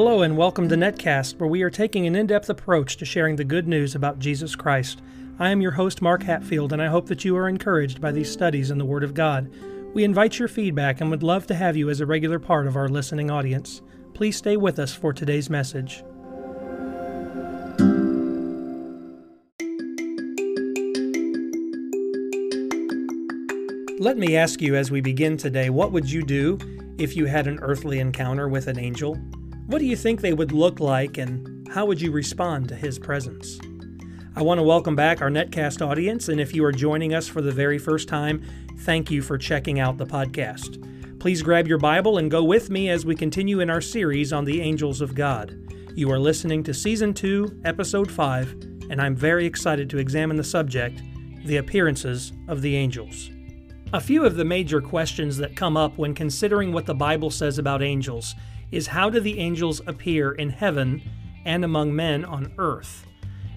Hello, and welcome to Netcast, where we are taking an in depth approach to sharing the good news about Jesus Christ. I am your host, Mark Hatfield, and I hope that you are encouraged by these studies in the Word of God. We invite your feedback and would love to have you as a regular part of our listening audience. Please stay with us for today's message. Let me ask you as we begin today what would you do if you had an earthly encounter with an angel? What do you think they would look like and how would you respond to his presence? I want to welcome back our Netcast audience, and if you are joining us for the very first time, thank you for checking out the podcast. Please grab your Bible and go with me as we continue in our series on the angels of God. You are listening to Season 2, Episode 5, and I'm very excited to examine the subject the appearances of the angels. A few of the major questions that come up when considering what the Bible says about angels is how do the angels appear in heaven and among men on earth?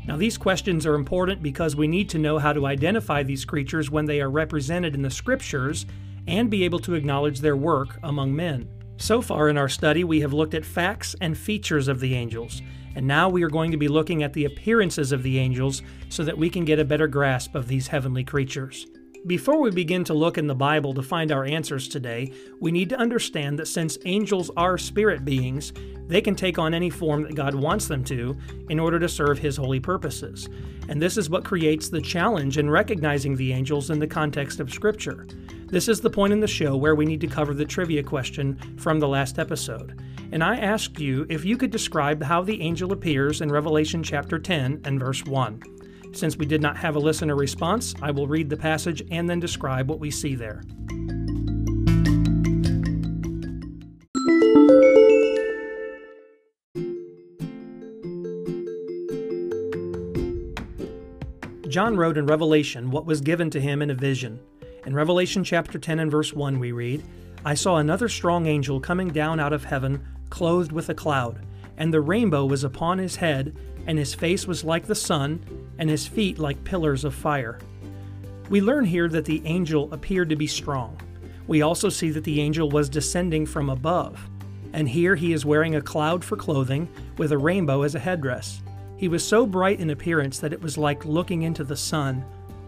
Now, these questions are important because we need to know how to identify these creatures when they are represented in the scriptures and be able to acknowledge their work among men. So far in our study, we have looked at facts and features of the angels, and now we are going to be looking at the appearances of the angels so that we can get a better grasp of these heavenly creatures. Before we begin to look in the Bible to find our answers today, we need to understand that since angels are spirit beings, they can take on any form that God wants them to in order to serve His holy purposes. And this is what creates the challenge in recognizing the angels in the context of Scripture. This is the point in the show where we need to cover the trivia question from the last episode. And I asked you if you could describe how the angel appears in Revelation chapter 10 and verse 1. Since we did not have a listener response, I will read the passage and then describe what we see there. John wrote in Revelation what was given to him in a vision. In Revelation chapter 10 and verse 1, we read, I saw another strong angel coming down out of heaven, clothed with a cloud, and the rainbow was upon his head, and his face was like the sun, and his feet like pillars of fire. We learn here that the angel appeared to be strong. We also see that the angel was descending from above, and here he is wearing a cloud for clothing with a rainbow as a headdress. He was so bright in appearance that it was like looking into the sun,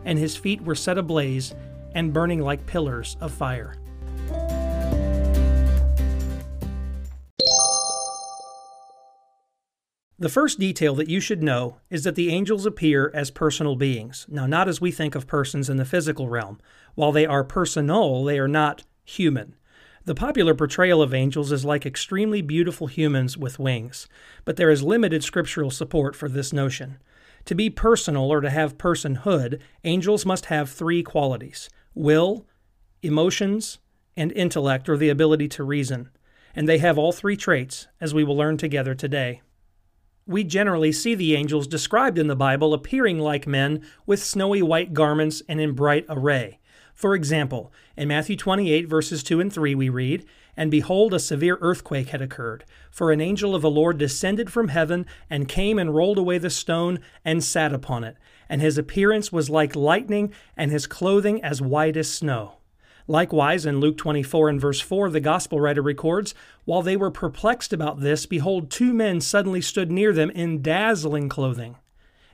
and his feet were set ablaze and burning like pillars of fire. The first detail that you should know is that the angels appear as personal beings. Now, not as we think of persons in the physical realm. While they are personal, they are not human. The popular portrayal of angels is like extremely beautiful humans with wings, but there is limited scriptural support for this notion. To be personal or to have personhood, angels must have three qualities will, emotions, and intellect or the ability to reason. And they have all three traits, as we will learn together today. We generally see the angels described in the Bible appearing like men with snowy white garments and in bright array. For example, in Matthew 28, verses 2 and 3, we read, And behold, a severe earthquake had occurred, for an angel of the Lord descended from heaven, and came and rolled away the stone, and sat upon it. And his appearance was like lightning, and his clothing as white as snow. Likewise, in Luke 24 and verse 4, the gospel writer records, While they were perplexed about this, behold, two men suddenly stood near them in dazzling clothing.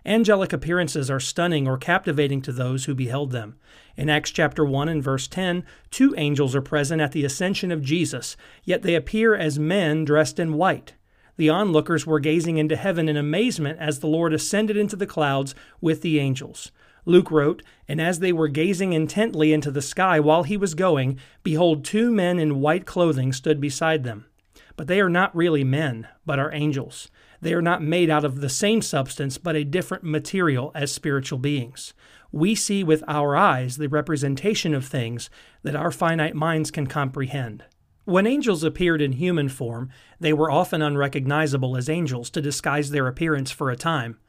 Angelic appearances are stunning or captivating to those who beheld them. In Acts chapter 1 and verse 10, two angels are present at the ascension of Jesus, yet they appear as men dressed in white. The onlookers were gazing into heaven in amazement as the Lord ascended into the clouds with the angels. Luke wrote, And as they were gazing intently into the sky while he was going, behold, two men in white clothing stood beside them. But they are not really men, but are angels. They are not made out of the same substance, but a different material as spiritual beings. We see with our eyes the representation of things that our finite minds can comprehend. When angels appeared in human form, they were often unrecognizable as angels to disguise their appearance for a time.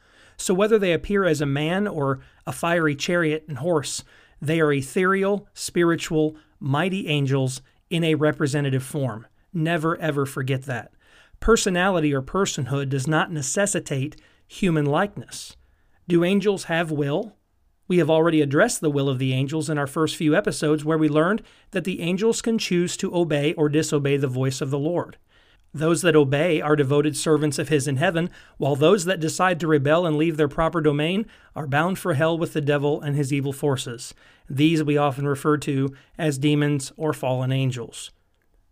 So whether they appear as a man or a fiery chariot and horse, they are ethereal, spiritual, mighty angels in a representative form. Never ever forget that. Personality or personhood does not necessitate human likeness. Do angels have will? We have already addressed the will of the angels in our first few episodes, where we learned that the angels can choose to obey or disobey the voice of the Lord. Those that obey are devoted servants of his in heaven, while those that decide to rebel and leave their proper domain are bound for hell with the devil and his evil forces. These we often refer to as demons or fallen angels.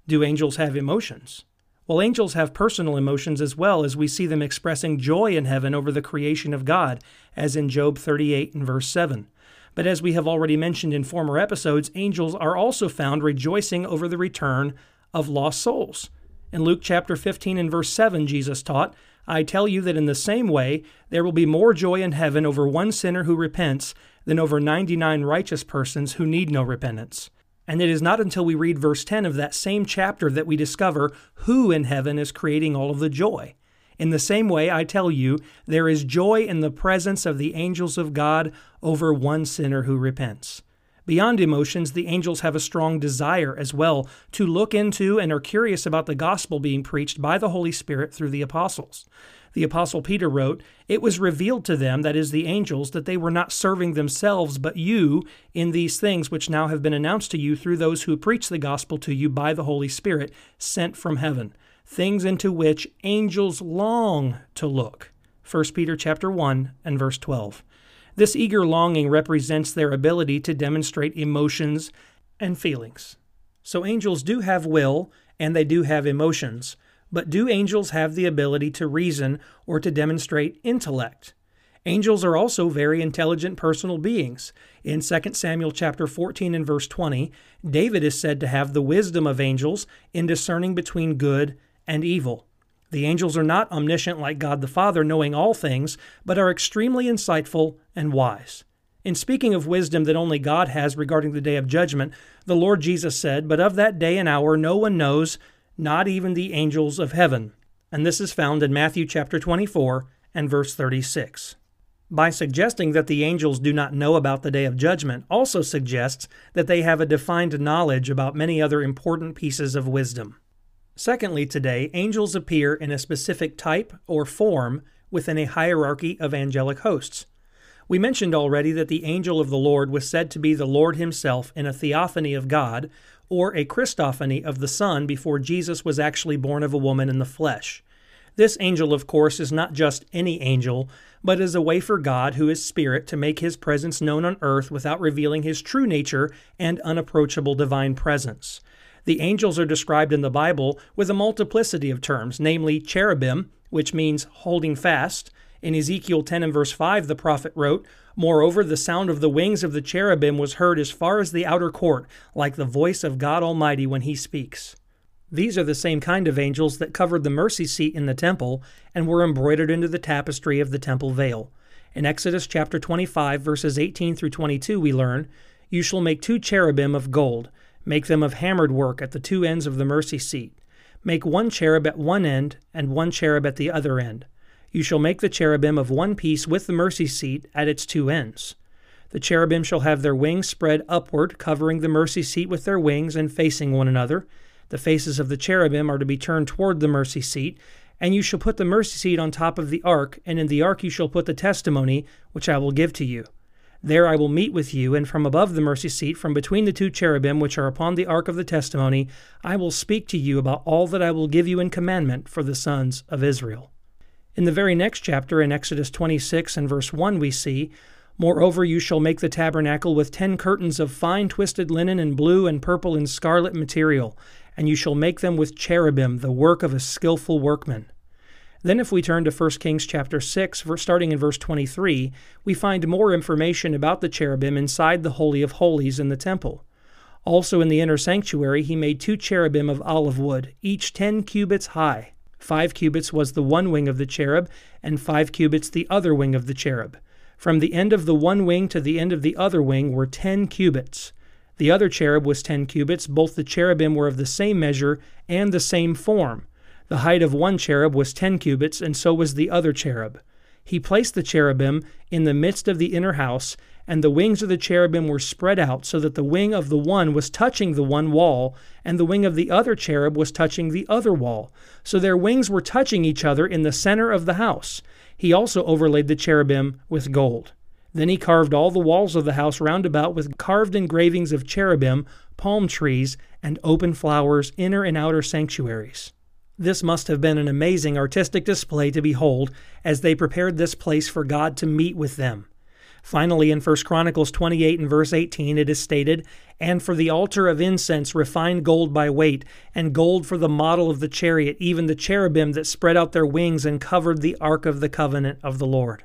Do angels have emotions? Well, angels have personal emotions as well, as we see them expressing joy in heaven over the creation of God, as in Job 38 and verse 7. But as we have already mentioned in former episodes, angels are also found rejoicing over the return of lost souls. In Luke chapter 15 and verse 7, Jesus taught, I tell you that in the same way there will be more joy in heaven over one sinner who repents than over 99 righteous persons who need no repentance. And it is not until we read verse 10 of that same chapter that we discover who in heaven is creating all of the joy. In the same way, I tell you, there is joy in the presence of the angels of God over one sinner who repents. Beyond emotions, the angels have a strong desire as well to look into and are curious about the gospel being preached by the Holy Spirit through the apostles. The apostle Peter wrote, It was revealed to them, that is, the angels, that they were not serving themselves, but you, in these things which now have been announced to you through those who preach the gospel to you by the Holy Spirit, sent from heaven, things into which angels long to look. 1 Peter chapter 1 and verse 12. This eager longing represents their ability to demonstrate emotions and feelings. So angels do have will and they do have emotions, but do angels have the ability to reason or to demonstrate intellect? Angels are also very intelligent personal beings. In 2 Samuel chapter 14 and verse 20, David is said to have the wisdom of angels in discerning between good and evil. The angels are not omniscient like God the Father, knowing all things, but are extremely insightful and wise. In speaking of wisdom that only God has regarding the day of judgment, the Lord Jesus said, But of that day and hour no one knows, not even the angels of heaven. And this is found in Matthew chapter 24 and verse 36. By suggesting that the angels do not know about the day of judgment, also suggests that they have a defined knowledge about many other important pieces of wisdom. Secondly, today, angels appear in a specific type or form within a hierarchy of angelic hosts. We mentioned already that the angel of the Lord was said to be the Lord himself in a theophany of God, or a Christophany of the Son before Jesus was actually born of a woman in the flesh. This angel, of course, is not just any angel, but is a way for God, who is Spirit, to make his presence known on earth without revealing his true nature and unapproachable divine presence. The angels are described in the Bible with a multiplicity of terms, namely cherubim, which means holding fast. In Ezekiel 10 and verse 5, the prophet wrote, Moreover, the sound of the wings of the cherubim was heard as far as the outer court, like the voice of God Almighty when he speaks. These are the same kind of angels that covered the mercy seat in the temple and were embroidered into the tapestry of the temple veil. In Exodus chapter 25, verses 18 through 22, we learn, You shall make two cherubim of gold. Make them of hammered work at the two ends of the mercy seat. Make one cherub at one end and one cherub at the other end. You shall make the cherubim of one piece with the mercy seat at its two ends. The cherubim shall have their wings spread upward, covering the mercy seat with their wings and facing one another. The faces of the cherubim are to be turned toward the mercy seat, and you shall put the mercy seat on top of the ark, and in the ark you shall put the testimony which I will give to you. There I will meet with you, and from above the mercy seat, from between the two cherubim which are upon the ark of the testimony, I will speak to you about all that I will give you in commandment for the sons of Israel. In the very next chapter, in Exodus 26 and verse 1, we see, Moreover, you shall make the tabernacle with ten curtains of fine twisted linen and blue and purple and scarlet material, and you shall make them with cherubim, the work of a skilful workman. Then, if we turn to 1 Kings chapter 6, starting in verse 23, we find more information about the cherubim inside the Holy of Holies in the temple. Also, in the inner sanctuary, he made two cherubim of olive wood, each ten cubits high. Five cubits was the one wing of the cherub, and five cubits the other wing of the cherub. From the end of the one wing to the end of the other wing were ten cubits. The other cherub was ten cubits. Both the cherubim were of the same measure and the same form. The height of one cherub was ten cubits, and so was the other cherub. He placed the cherubim in the midst of the inner house, and the wings of the cherubim were spread out, so that the wing of the one was touching the one wall, and the wing of the other cherub was touching the other wall. So their wings were touching each other in the center of the house. He also overlaid the cherubim with gold. Then he carved all the walls of the house round about with carved engravings of cherubim, palm trees, and open flowers, inner and outer sanctuaries. This must have been an amazing artistic display to behold as they prepared this place for God to meet with them. Finally, in 1 Chronicles 28 and verse 18, it is stated, And for the altar of incense, refined gold by weight, and gold for the model of the chariot, even the cherubim that spread out their wings and covered the ark of the covenant of the Lord.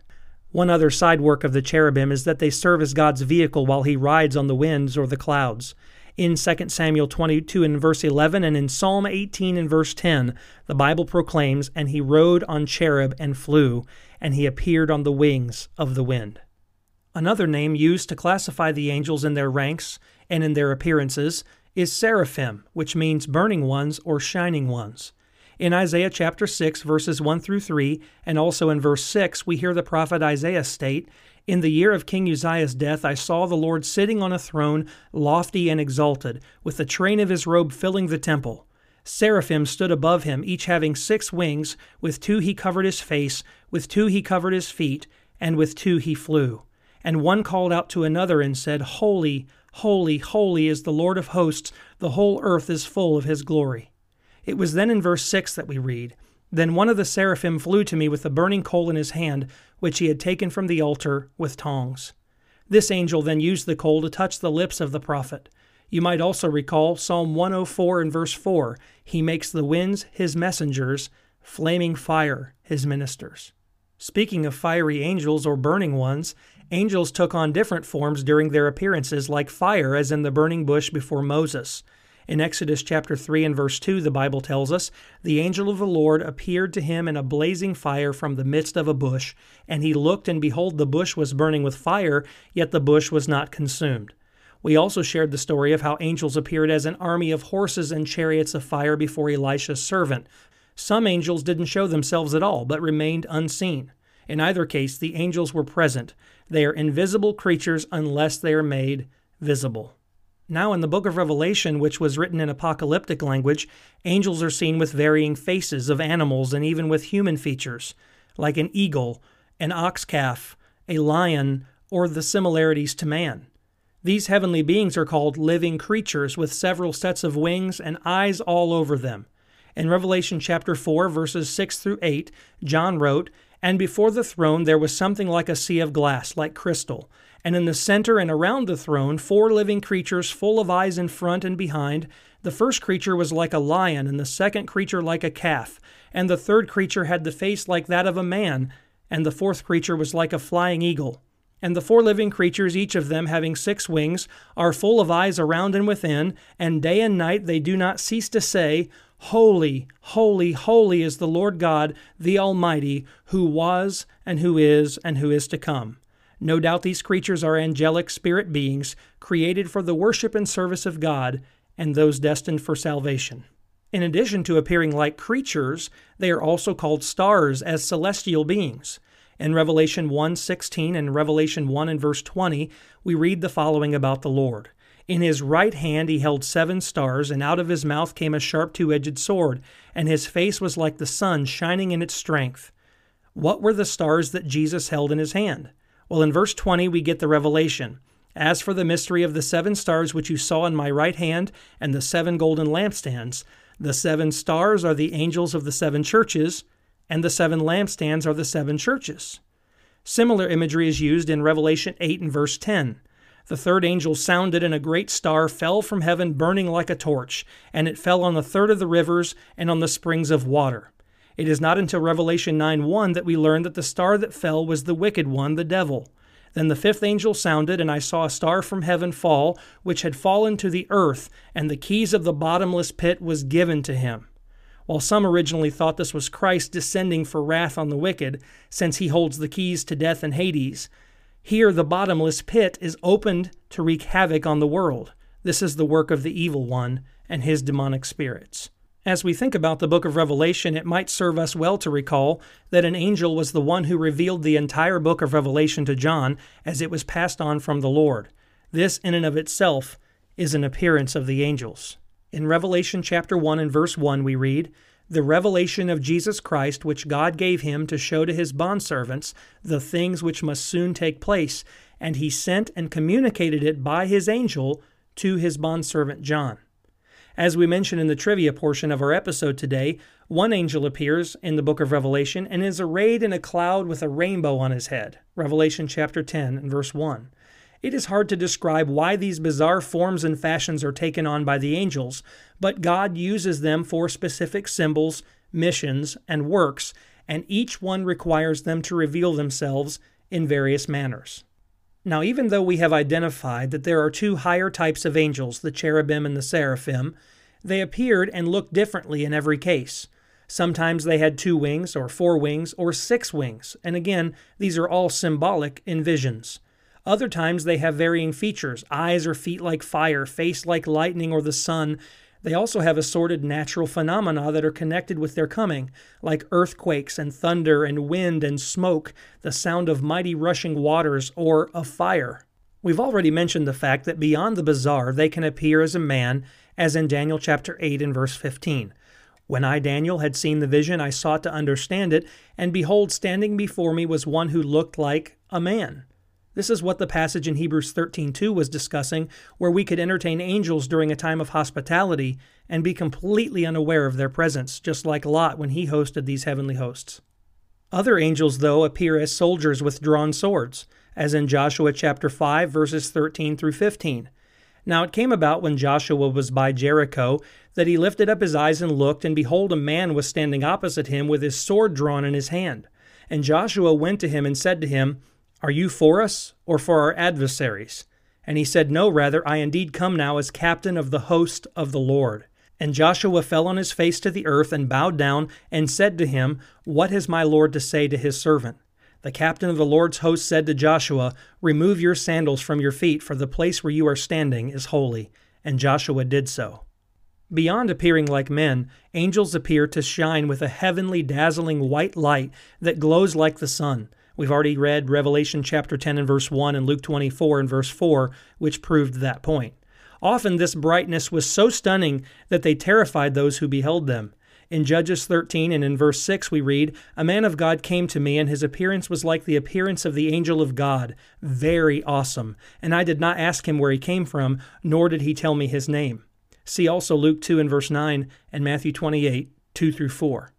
One other side work of the cherubim is that they serve as God's vehicle while he rides on the winds or the clouds. In 2 Samuel 22 and verse 11 and in Psalm 18 and verse 10, the Bible proclaims, And he rode on cherub and flew, and he appeared on the wings of the wind. Another name used to classify the angels in their ranks and in their appearances is seraphim, which means burning ones or shining ones. In Isaiah chapter 6, verses 1 through 3, and also in verse 6, we hear the prophet Isaiah state, In the year of King Uzziah's death, I saw the Lord sitting on a throne, lofty and exalted, with the train of his robe filling the temple. Seraphim stood above him, each having six wings. With two he covered his face, with two he covered his feet, and with two he flew. And one called out to another and said, Holy, holy, holy is the Lord of hosts, the whole earth is full of his glory. It was then in verse 6 that we read, Then one of the seraphim flew to me with a burning coal in his hand, which he had taken from the altar with tongs. This angel then used the coal to touch the lips of the prophet. You might also recall Psalm 104 and verse 4 He makes the winds his messengers, flaming fire his ministers. Speaking of fiery angels or burning ones, Angels took on different forms during their appearances, like fire, as in the burning bush before Moses. In Exodus chapter 3 and verse 2, the Bible tells us, The angel of the Lord appeared to him in a blazing fire from the midst of a bush, and he looked, and behold, the bush was burning with fire, yet the bush was not consumed. We also shared the story of how angels appeared as an army of horses and chariots of fire before Elisha's servant. Some angels didn't show themselves at all, but remained unseen. In either case, the angels were present. They are invisible creatures unless they are made visible. Now, in the book of Revelation, which was written in apocalyptic language, angels are seen with varying faces of animals and even with human features, like an eagle, an ox calf, a lion, or the similarities to man. These heavenly beings are called living creatures with several sets of wings and eyes all over them. In Revelation chapter 4, verses 6 through 8, John wrote, and before the throne there was something like a sea of glass, like crystal. And in the center and around the throne, four living creatures full of eyes in front and behind. The first creature was like a lion, and the second creature like a calf. And the third creature had the face like that of a man, and the fourth creature was like a flying eagle. And the four living creatures, each of them having six wings, are full of eyes around and within, and day and night they do not cease to say, Holy, holy, holy is the Lord God, the Almighty, who was, and who is, and who is to come. No doubt these creatures are angelic spirit beings, created for the worship and service of God, and those destined for salvation. In addition to appearing like creatures, they are also called stars as celestial beings. In Revelation 1:16 and Revelation 1 and verse 20, we read the following about the Lord. In his right hand he held seven stars, and out of his mouth came a sharp two edged sword, and his face was like the sun shining in its strength. What were the stars that Jesus held in his hand? Well, in verse 20, we get the revelation. As for the mystery of the seven stars which you saw in my right hand, and the seven golden lampstands, the seven stars are the angels of the seven churches, and the seven lampstands are the seven churches. Similar imagery is used in Revelation 8 and verse 10. The third angel sounded, and a great star fell from heaven, burning like a torch, and it fell on the third of the rivers and on the springs of water. It is not until Revelation 9 1 that we learn that the star that fell was the wicked one, the devil. Then the fifth angel sounded, and I saw a star from heaven fall, which had fallen to the earth, and the keys of the bottomless pit was given to him. While some originally thought this was Christ descending for wrath on the wicked, since he holds the keys to death and Hades, here, the bottomless pit is opened to wreak havoc on the world. This is the work of the evil one and his demonic spirits. As we think about the book of Revelation, it might serve us well to recall that an angel was the one who revealed the entire book of Revelation to John as it was passed on from the Lord. This, in and of itself, is an appearance of the angels. In Revelation chapter 1 and verse 1, we read, the revelation of Jesus Christ, which God gave him to show to his bondservants the things which must soon take place, and he sent and communicated it by his angel to his bondservant John. As we mentioned in the trivia portion of our episode today, one angel appears in the book of Revelation and is arrayed in a cloud with a rainbow on his head. Revelation chapter 10 and verse 1. It is hard to describe why these bizarre forms and fashions are taken on by the angels, but God uses them for specific symbols, missions, and works, and each one requires them to reveal themselves in various manners. Now, even though we have identified that there are two higher types of angels, the cherubim and the seraphim, they appeared and looked differently in every case. Sometimes they had two wings, or four wings, or six wings, and again, these are all symbolic in visions. Other times they have varying features eyes or feet like fire, face like lightning or the sun, they also have assorted natural phenomena that are connected with their coming, like earthquakes and thunder and wind and smoke, the sound of mighty rushing waters, or of fire. We've already mentioned the fact that beyond the bizarre, they can appear as a man, as in Daniel chapter 8 and verse 15. When I, Daniel, had seen the vision, I sought to understand it, and behold, standing before me was one who looked like a man. This is what the passage in Hebrews 13:2 was discussing, where we could entertain angels during a time of hospitality and be completely unaware of their presence, just like Lot when he hosted these heavenly hosts. Other angels, though, appear as soldiers with drawn swords, as in Joshua chapter 5 verses 13 through 15. Now it came about when Joshua was by Jericho that he lifted up his eyes and looked, and behold, a man was standing opposite him with his sword drawn in his hand. And Joshua went to him and said to him, are you for us or for our adversaries? And he said, No, rather, I indeed come now as captain of the host of the Lord. And Joshua fell on his face to the earth and bowed down and said to him, What has my Lord to say to his servant? The captain of the Lord's host said to Joshua, Remove your sandals from your feet, for the place where you are standing is holy. And Joshua did so. Beyond appearing like men, angels appear to shine with a heavenly, dazzling white light that glows like the sun. We've already read Revelation chapter 10 and verse 1 and Luke 24 and verse 4, which proved that point. Often this brightness was so stunning that they terrified those who beheld them. In Judges 13 and in verse 6, we read, A man of God came to me, and his appearance was like the appearance of the angel of God, very awesome. And I did not ask him where he came from, nor did he tell me his name. See also Luke 2 and verse 9 and Matthew 28, 2 through 4.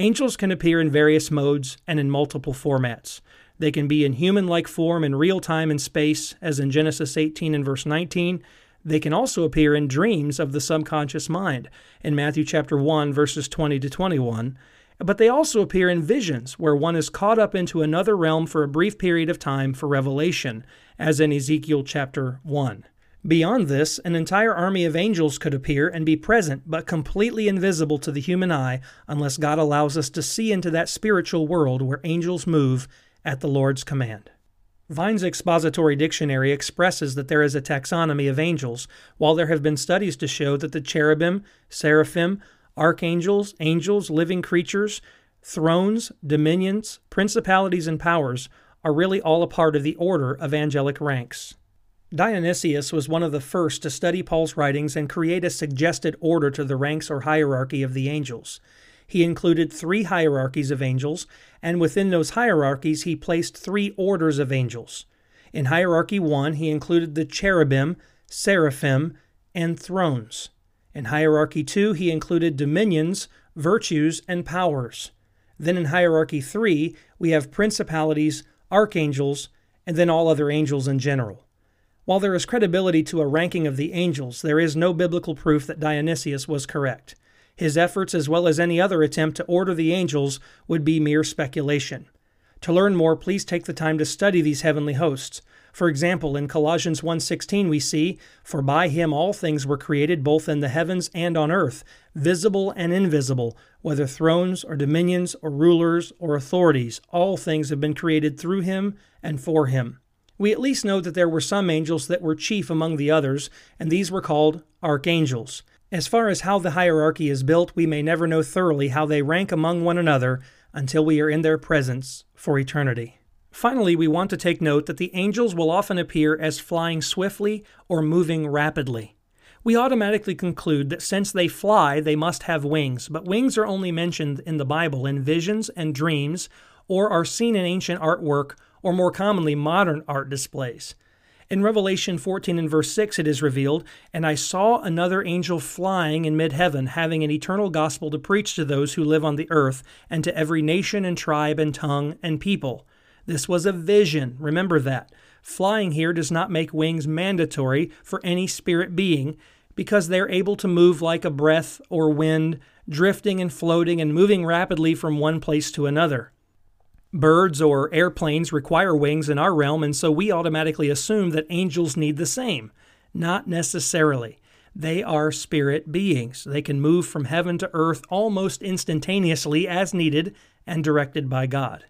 Angels can appear in various modes and in multiple formats. They can be in human like form in real time and space, as in Genesis 18 and verse 19. They can also appear in dreams of the subconscious mind, in Matthew chapter 1, verses 20 to 21. But they also appear in visions, where one is caught up into another realm for a brief period of time for revelation, as in Ezekiel chapter 1. Beyond this, an entire army of angels could appear and be present, but completely invisible to the human eye unless God allows us to see into that spiritual world where angels move at the Lord's command. Vine's expository dictionary expresses that there is a taxonomy of angels, while there have been studies to show that the cherubim, seraphim, archangels, angels, living creatures, thrones, dominions, principalities, and powers are really all a part of the order of angelic ranks. Dionysius was one of the first to study Paul's writings and create a suggested order to the ranks or hierarchy of the angels. He included three hierarchies of angels, and within those hierarchies, he placed three orders of angels. In hierarchy 1, he included the cherubim, seraphim, and thrones. In hierarchy 2, he included dominions, virtues, and powers. Then in hierarchy 3, we have principalities, archangels, and then all other angels in general. While there is credibility to a ranking of the angels, there is no biblical proof that Dionysius was correct. His efforts, as well as any other attempt to order the angels, would be mere speculation. To learn more, please take the time to study these heavenly hosts. For example, in Colossians 1:16 we see, "For by him all things were created both in the heavens and on earth, visible and invisible, whether thrones or dominions or rulers or authorities, all things have been created through him and for him." We at least know that there were some angels that were chief among the others, and these were called archangels. As far as how the hierarchy is built, we may never know thoroughly how they rank among one another until we are in their presence for eternity. Finally, we want to take note that the angels will often appear as flying swiftly or moving rapidly. We automatically conclude that since they fly, they must have wings, but wings are only mentioned in the Bible in visions and dreams or are seen in ancient artwork or more commonly modern art displays. In Revelation 14 and verse 6, it is revealed, And I saw another angel flying in mid heaven, having an eternal gospel to preach to those who live on the earth, and to every nation and tribe and tongue and people. This was a vision. Remember that. Flying here does not make wings mandatory for any spirit being because they're able to move like a breath or wind, drifting and floating and moving rapidly from one place to another. Birds or airplanes require wings in our realm, and so we automatically assume that angels need the same. Not necessarily. They are spirit beings. They can move from heaven to earth almost instantaneously as needed and directed by God.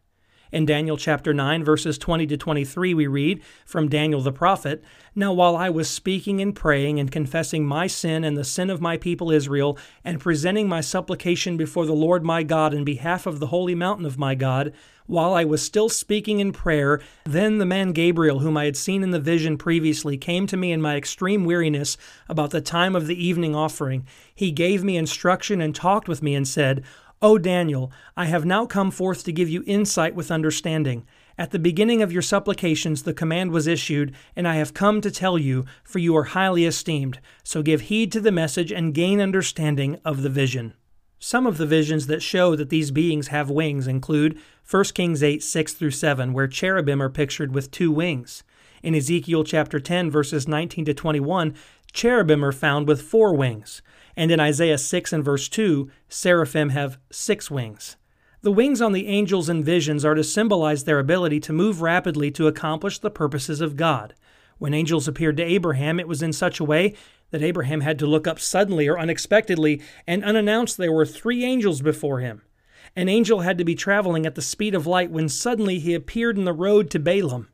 In Daniel chapter 9, verses 20 to 23, we read from Daniel the prophet Now while I was speaking and praying and confessing my sin and the sin of my people Israel, and presenting my supplication before the Lord my God in behalf of the holy mountain of my God, while I was still speaking in prayer, then the man Gabriel, whom I had seen in the vision previously, came to me in my extreme weariness about the time of the evening offering. He gave me instruction and talked with me and said, O Daniel, I have now come forth to give you insight with understanding. At the beginning of your supplications, the command was issued, and I have come to tell you, for you are highly esteemed. So give heed to the message and gain understanding of the vision. Some of the visions that show that these beings have wings include 1 Kings 8 6 through 7, where cherubim are pictured with two wings. In Ezekiel chapter 10, verses 19 to 21, cherubim are found with four wings. And in Isaiah 6 and verse 2, seraphim have six wings. The wings on the angels in visions are to symbolize their ability to move rapidly to accomplish the purposes of God. When angels appeared to Abraham, it was in such a way that Abraham had to look up suddenly or unexpectedly, and unannounced there were three angels before him. An angel had to be traveling at the speed of light when suddenly he appeared in the road to Balaam.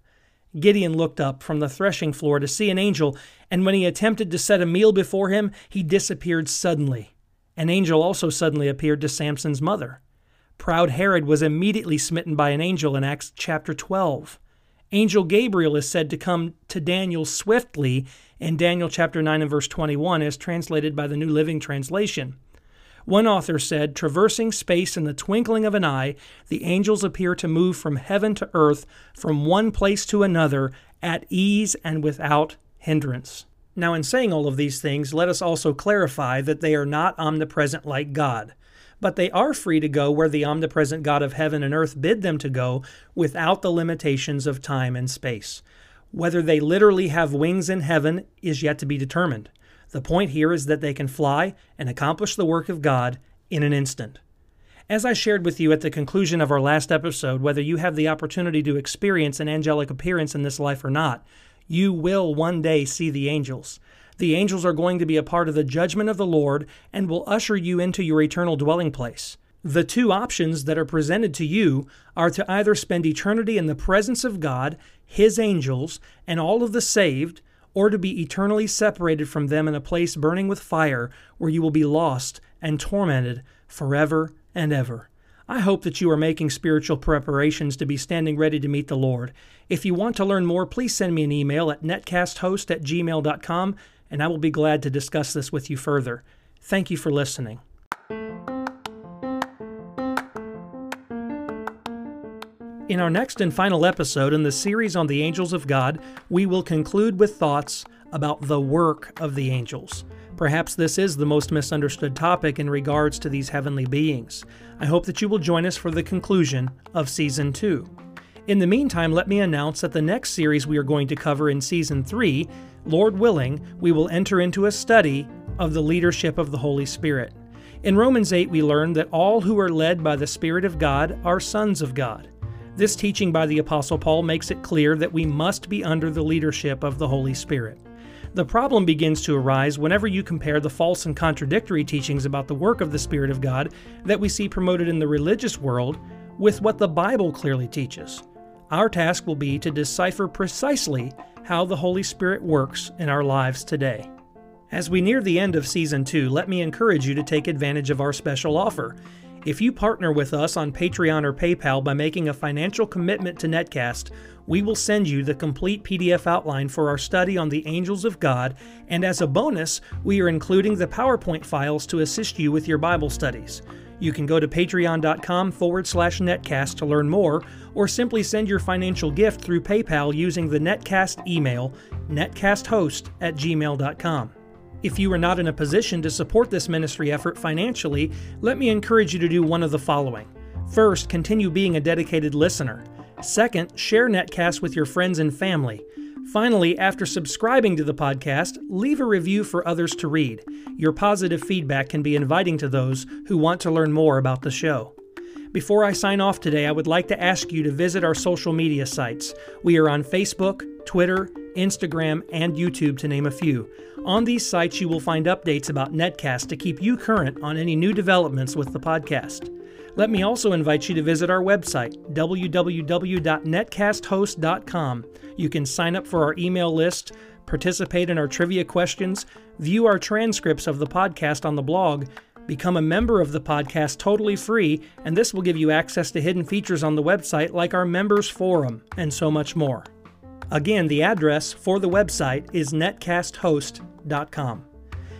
Gideon looked up from the threshing floor to see an angel, and when he attempted to set a meal before him, he disappeared suddenly. An angel also suddenly appeared to Samson's mother. Proud Herod was immediately smitten by an angel in Acts chapter 12. Angel Gabriel is said to come to Daniel swiftly in Daniel chapter 9 and verse 21 as translated by the New Living Translation. One author said, traversing space in the twinkling of an eye, the angels appear to move from heaven to earth, from one place to another, at ease and without hindrance. Now, in saying all of these things, let us also clarify that they are not omnipresent like God, but they are free to go where the omnipresent God of heaven and earth bid them to go without the limitations of time and space. Whether they literally have wings in heaven is yet to be determined. The point here is that they can fly and accomplish the work of God in an instant. As I shared with you at the conclusion of our last episode, whether you have the opportunity to experience an angelic appearance in this life or not, you will one day see the angels. The angels are going to be a part of the judgment of the Lord and will usher you into your eternal dwelling place. The two options that are presented to you are to either spend eternity in the presence of God, His angels, and all of the saved, or to be eternally separated from them in a place burning with fire where you will be lost and tormented forever and ever. I hope that you are making spiritual preparations to be standing ready to meet the Lord. If you want to learn more, please send me an email at netcasthost at gmail.com, and I will be glad to discuss this with you further. Thank you for listening. In our next and final episode in the series on the angels of God, we will conclude with thoughts about the work of the angels. Perhaps this is the most misunderstood topic in regards to these heavenly beings. I hope that you will join us for the conclusion of Season 2. In the meantime, let me announce that the next series we are going to cover in Season 3, Lord willing, we will enter into a study of the leadership of the Holy Spirit. In Romans 8, we learn that all who are led by the Spirit of God are sons of God. This teaching by the Apostle Paul makes it clear that we must be under the leadership of the Holy Spirit. The problem begins to arise whenever you compare the false and contradictory teachings about the work of the Spirit of God that we see promoted in the religious world with what the Bible clearly teaches. Our task will be to decipher precisely how the Holy Spirit works in our lives today. As we near the end of Season 2, let me encourage you to take advantage of our special offer. If you partner with us on Patreon or PayPal by making a financial commitment to Netcast, we will send you the complete PDF outline for our study on the angels of God, and as a bonus, we are including the PowerPoint files to assist you with your Bible studies. You can go to patreon.com forward slash netcast to learn more, or simply send your financial gift through PayPal using the netcast email, netcasthost at gmail.com. If you are not in a position to support this ministry effort financially, let me encourage you to do one of the following. First, continue being a dedicated listener. Second, share Netcast with your friends and family. Finally, after subscribing to the podcast, leave a review for others to read. Your positive feedback can be inviting to those who want to learn more about the show. Before I sign off today, I would like to ask you to visit our social media sites. We are on Facebook, Twitter, Instagram, and YouTube, to name a few. On these sites, you will find updates about Netcast to keep you current on any new developments with the podcast. Let me also invite you to visit our website, www.netcasthost.com. You can sign up for our email list, participate in our trivia questions, view our transcripts of the podcast on the blog, become a member of the podcast totally free, and this will give you access to hidden features on the website like our members forum and so much more. Again, the address for the website is netcasthost.com.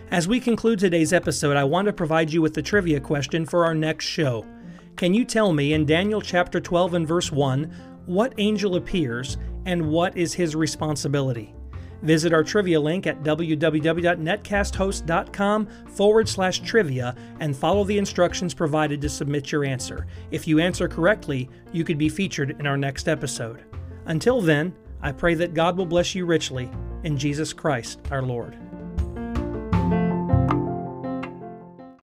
As we conclude today's episode, I want to provide you with the trivia question for our next show. Can you tell me in Daniel chapter 12 and verse 1 what angel appears and what is his responsibility? Visit our trivia link at www.netcasthost.com forward slash trivia and follow the instructions provided to submit your answer. If you answer correctly, you could be featured in our next episode. Until then, I pray that God will bless you richly in Jesus Christ our Lord.